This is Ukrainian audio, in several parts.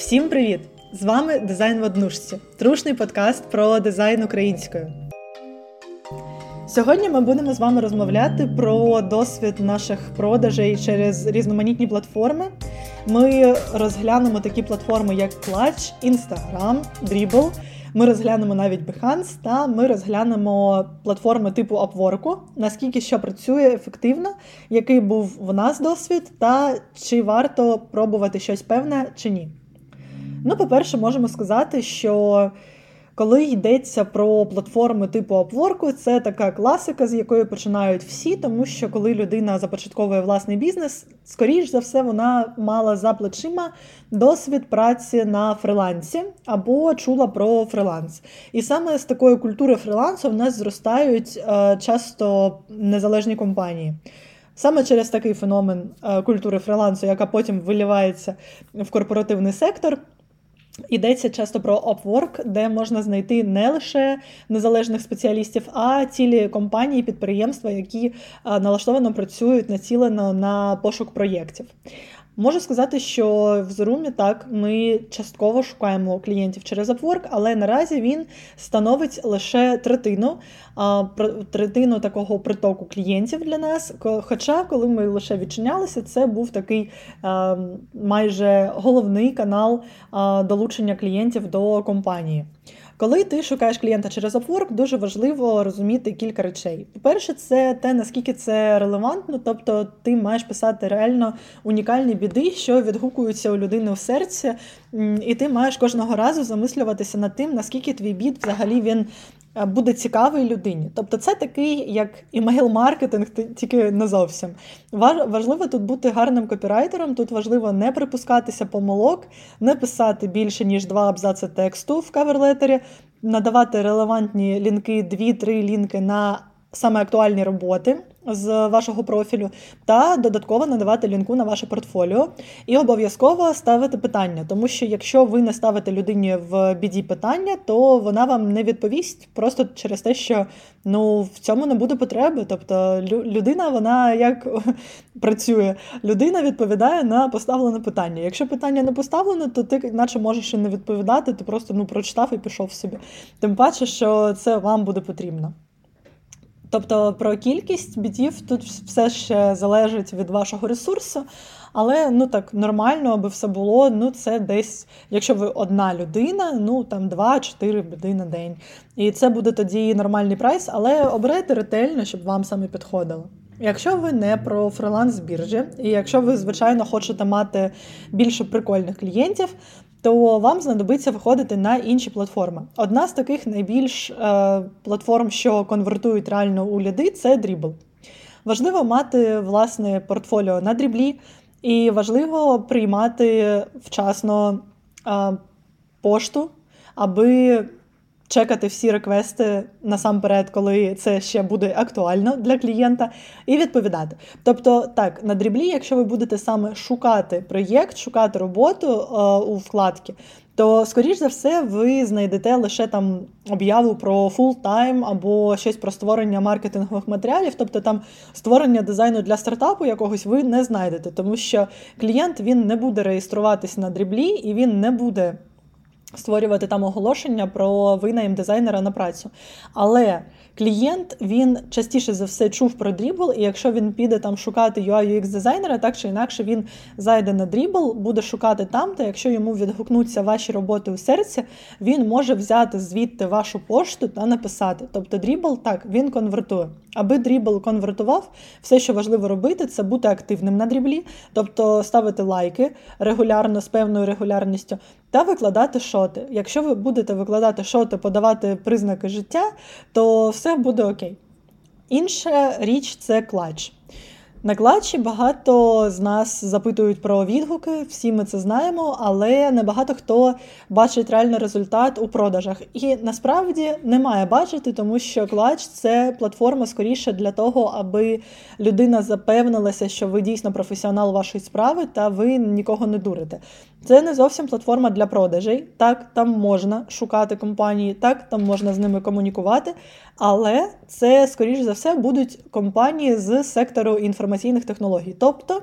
Всім привіт! З вами Дизайн в однушці, трушний подкаст про дизайн українською. Сьогодні ми будемо з вами розмовляти про досвід наших продажей через різноманітні платформи. Ми розглянемо такі платформи, як Clutch, Instagram, Dribble. Ми розглянемо навіть Behance, та ми розглянемо платформи типу Upwork, наскільки що працює ефективно, який був в нас досвід, та чи варто пробувати щось певне чи ні. Ну, по-перше, можемо сказати, що коли йдеться про платформи типу Upwork, це така класика, з якої починають всі, тому що коли людина започатковує власний бізнес, скоріш за все, вона мала за плечима досвід праці на фрилансі або чула про фриланс. І саме з такої культури фрилансу в нас зростають е, часто незалежні компанії. Саме через такий феномен е, культури фрилансу, яка потім вилівається в корпоративний сектор. Йдеться часто про Upwork, де можна знайти не лише незалежних спеціалістів, а цілі компанії, підприємства, які налаштовано працюють націлено на пошук проєктів. Можу сказати, що в Zoom так ми частково шукаємо клієнтів через Upwork, але наразі він становить лише третину третину такого притоку клієнтів для нас. Хоча, коли ми лише відчинялися, це був такий майже головний канал долучення клієнтів до компанії. Коли ти шукаєш клієнта через Upwork, дуже важливо розуміти кілька речей. По-перше, це те, наскільки це релевантно, тобто ти маєш писати реально унікальні біди, що відгукуються у людини в серці, і ти маєш кожного разу замислюватися над тим, наскільки твій бід взагалі він буде цікавий людині. Тобто це такий, як імейл-маркетинг, тільки не зовсім. Важливо тут бути гарним копірайтером, тут важливо не припускатися помилок, не писати більше, ніж два абзаци тексту в каверлетері, надавати релевантні лінки, дві-три лінки на саме актуальні роботи з вашого профілю, та додатково надавати лінку на ваше портфоліо. І обов'язково ставити питання, тому що якщо ви не ставите людині в біді питання, то вона вам не відповість просто через те, що ну в цьому не буде потреби. Тобто людина, вона як працює, людина відповідає на поставлене питання. Якщо питання не поставлено, то ти наче можеш і не відповідати, ти просто ну прочитав і пішов собі. Тим паче, що це вам буде потрібно. Тобто про кількість бітів тут все ще залежить від вашого ресурсу, але ну так нормально, аби все було. Ну це десь, якщо ви одна людина, ну там 2-4 біди на день. І це буде тоді нормальний прайс, але оберете ретельно, щоб вам саме підходило. Якщо ви не про фриланс біржі, і якщо ви, звичайно, хочете мати більше прикольних клієнтів, то вам знадобиться виходити на інші платформи. Одна з таких найбільш е, платформ, що конвертують реально у ліди, це Dribble. Важливо мати власне портфоліо на дріблі, і важливо приймати вчасно е, пошту, аби check ати всі request и насамперед, коли це ще буде актуально для клієнта, і відповідати. Тобто, так, на Dribbble, якщо ви будете саме шукати проєкт, шукати роботу е, у вкладці, то, скоріш за все, ви знайдете лише там об'яву про фултайм або щось про створення маркетингових матеріалів, тобто там створення дизайну для стартапу якогось ви не знайдете, тому що клієнт він не буде реєструватись на дріблі і він не буде створювати там оголошення про винайм дизайнера на працю. Але клієнт він частіше за все чув про Dribble, і якщо він піде там шукати UI UX дизайнера, так чи інакше він зайде на Dribble, буде шукати там, та якщо йому відгукнуться ваші роботи у серці, він може взяти звідти вашу пошту та написати. Тобто Dribble так, він конвертує. Аби Dribble конвертував, все, що важливо робити, це бути активним на дріблі, тобто ставити лайки регулярно з певною регулярністю, та викладати шоти. Якщо ви будете викладати шоти, подавати признаки життя, то все буде окей. Інша річ це клач. На клатчі багато з нас запитують про відгуки, всі ми це знаємо, але не багато хто бачить реальний результат у продажах. І насправді не має бачити, тому що клатч це платформа скоріше для того, аби людина запевнилася, що ви дійсно професіонал вашої справи та ви нікого не дурите. Це не зовсім платформа для продажей. Так, там можна шукати компанії, так, там можна з ними комунікувати, але це, скоріш за все, будуть компанії з сектору інформаційних технологій. Тобто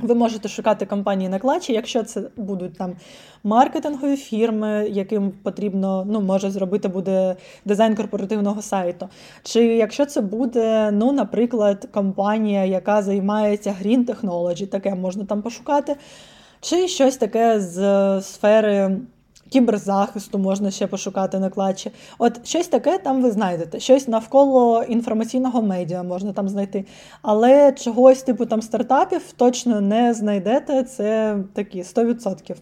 Ви можете шукати компанії на клачі, якщо це будуть там маркетингові фірми, яким потрібно, ну, може зробити буде дизайн корпоративного сайту. Чи якщо це буде, ну, наприклад, компанія, яка займається Green Technology, таке можна там пошукати, чи щось таке з сфери кіберзахисту можна ще пошукати на клачі. От щось таке там ви знайдете, щось навколо інформаційного медіа можна там знайти. Але чогось типу там стартапів точно не знайдете. Це такі 100%.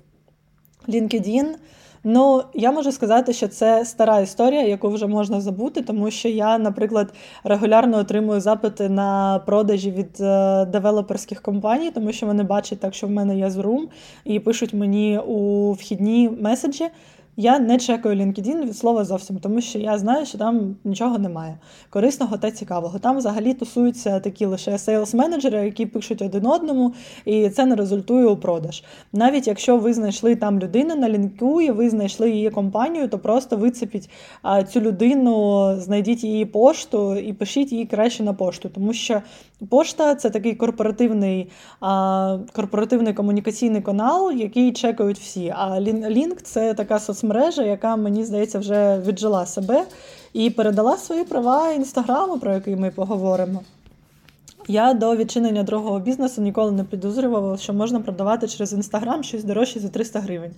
LinkedIn – Ну, я можу сказати, що це стара історія, яку вже можна забути, тому що я, наприклад, регулярно отримую запити на продажі від е, девелоперських компаній, тому що вони бачать так, що в мене є зрум, і пишуть мені у вхідні меседжі. Я не чекаю LinkedIn від слова зовсім, тому що я знаю, що там нічого немає корисного та цікавого. Там взагалі тусуються такі лише сейлс-менеджери, які пишуть один одному, і це не результує у продаж. Навіть якщо ви знайшли там людину на лінку і ви знайшли її компанію, то просто вицепіть цю людину, знайдіть її пошту і пишіть її краще на пошту, тому що пошта це такий корпоративний а, корпоративний комунікаційний канал, який чекають всі. А лінк це така соцмережа, яка, мені здається, вже віджила себе і передала свої права інстаграму, про який ми поговоримо. Я до відчинення другого бізнесу ніколи не підозрювала, що можна продавати через інстаграм щось дорожче за 300 гривень.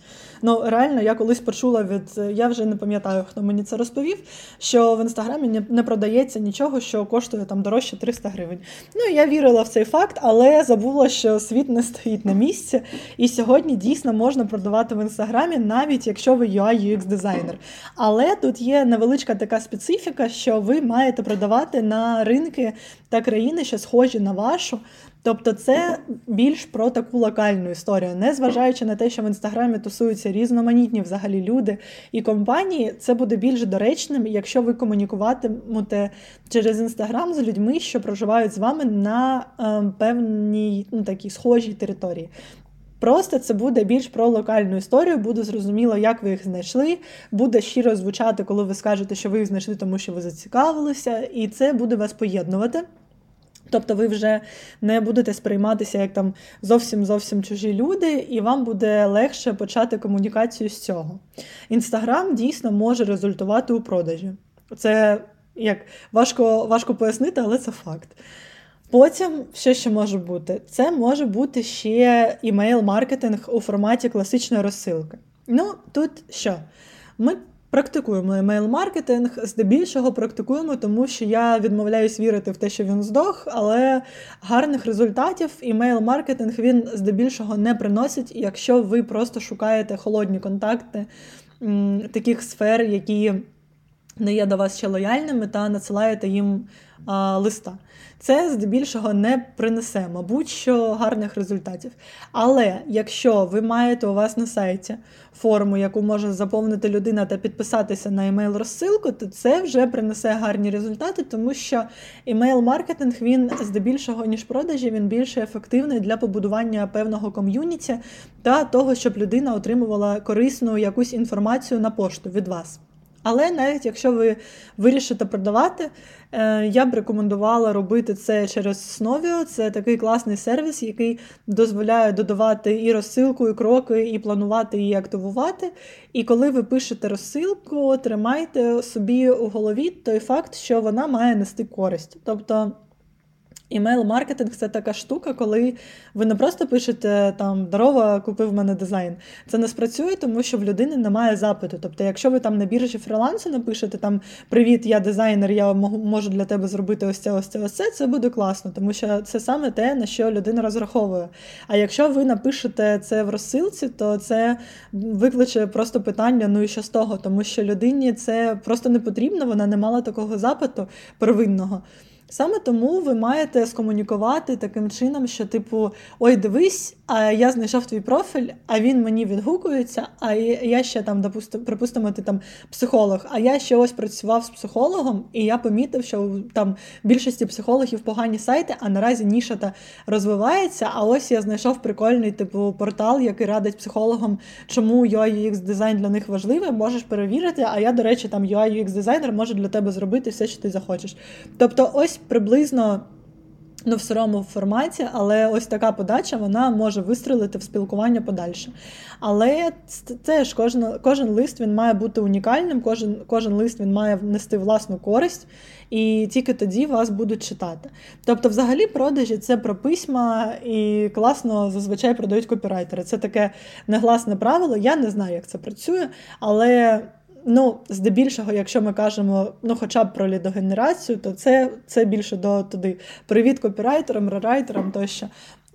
Ну реально, я колись почула від я вже не пам'ятаю, хто мені це розповів. Що в інстаграмі не продається нічого, що коштує там дорожче 300 гривень. Ну я вірила в цей факт, але забула, що світ не стоїть на місці. І сьогодні дійсно можна продавати в інстаграмі, навіть якщо ви UI UX дизайнер. Але тут є невеличка така специфіка, що ви маєте продавати на ринки та країни, що схожі на вашу. Тобто це більш про таку локальну історію, незважаючи на те, що в інстаграмі тусуються різноманітні взагалі люди і компанії, це буде більш доречним, якщо ви комунікуватимете через інстаграм з людьми, що проживають з вами на е, певній ну, такій схожій території. Просто це буде більш про локальну історію, буде зрозуміло, як ви їх знайшли, буде щиро звучати, коли ви скажете, що ви їх знайшли, тому що ви зацікавилися, і це буде вас поєднувати. Тобто ви вже не будете сприйматися як там зовсім зовсім чужі люди, і вам буде легше почати комунікацію з цього. Інстаграм дійсно може результувати у продажі. Це як важко, важко пояснити, але це факт. Потім, що ще може бути? Це може бути ще імейл-маркетинг у форматі класичної розсилки. Ну, тут що? Ми Практикуємо емейл-маркетинг, здебільшого практикуємо, тому що я відмовляюсь вірити в те, що він здох, але гарних результатів імейл-маркетинг він здебільшого не приносить, якщо ви просто шукаєте холодні контакти таких сфер, які не є до вас ще лояльними, та надсилаєте їм а, листа. Це здебільшого не принесе, мабуть, що гарних результатів. Але якщо ви маєте у вас на сайті форму, яку може заповнити людина та підписатися на емейл-розсилку, то це вже принесе гарні результати, тому що емейл-маркетинг він здебільшого, ніж продажі, він більше ефективний для побудування певного ком'юніті та того, щоб людина отримувала корисну якусь інформацію на пошту від вас. Але навіть якщо ви вирішите продавати, е, я б рекомендувала робити це через Сновіо. Це такий класний сервіс, який дозволяє додавати і розсилку, і кроки, і планувати і активувати. І коли ви пишете розсилку, тримайте собі у голові той факт, що вона має нести користь. Тобто. Імейл-маркетинг це така штука, коли ви не просто пишете там Здорова, купив мене дизайн. Це не спрацює, тому що в людини немає запиту. Тобто, якщо ви там на біржі фрілансу напишете там Привіт, я дизайнер, я можу для тебе зробити ось це, ось це, ось це, це буде класно, тому що це саме те, на що людина розраховує. А якщо ви напишете це в розсилці, то це викличе просто питання: ну і що з того, тому що людині це просто не потрібно, вона не мала такого запиту первинного. Саме тому ви маєте скомунікувати таким чином, що, типу, ой, дивись, а я знайшов твій профіль, а він мені відгукується. А я ще там, допустимо, припустимо, ти там психолог. А я ще ось працював з психологом, і я помітив, що там більшості психологів погані сайти, а наразі ніша та розвивається. А ось я знайшов прикольний типу портал, який радить психологам, чому UI UX дизайн для них важливий. Можеш перевірити. А я, до речі, там UI UX дизайнер може для тебе зробити все, що ти захочеш. Тобто, ось приблизно Ну, в сирому форматі, але ось така подача вона може вистрілити в спілкування подальше. Але це ж кожен, кожен лист він має бути унікальним, кожен, кожен лист він має внести власну користь, і тільки тоді вас будуть читати. Тобто, взагалі, продажі це про письма, і класно зазвичай продають копірайтери. Це таке негласне правило. Я не знаю, як це працює, але. Ну, здебільшого, якщо ми кажемо ну, хоча б про лідогенерацію, то це це більше до туди. Привіт копірайтерам, рерайтерам тощо.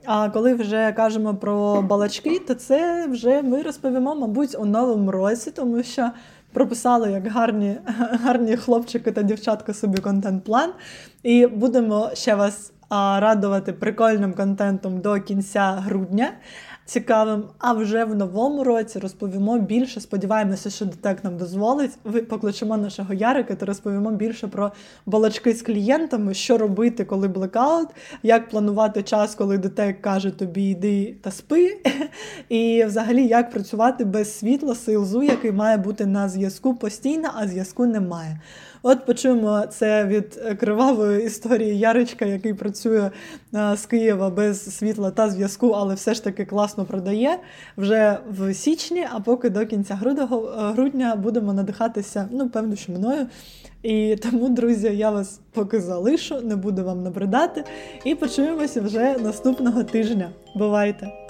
А коли вже кажемо про балачки, то це вже ми розповімо, мабуть, у новому році, тому що прописали як гарні, гарні хлопчики та дівчатка собі контент-план. І будемо ще вас радувати прикольним контентом до кінця грудня цікавим. А вже в новому році розповімо більше. Сподіваємося, що детек нам дозволить. Ви покличемо нашого Ярика та розповімо більше про балачки з клієнтами, що робити, коли блекаут, як планувати час, коли детек каже тобі йди та спи, і взагалі як працювати без світла, силзу, який має бути на зв'язку постійно, а зв'язку немає. От почуємо це від кривавої історії Яричка, який працює з Києва без світла та зв'язку, але все ж таки класно продає вже в січні. А поки до кінця грудного, грудня будемо надихатися, ну певно, що мною. І тому, друзі, я вас поки залишу, не буду вам набридати. І почуємося вже наступного тижня. Бувайте!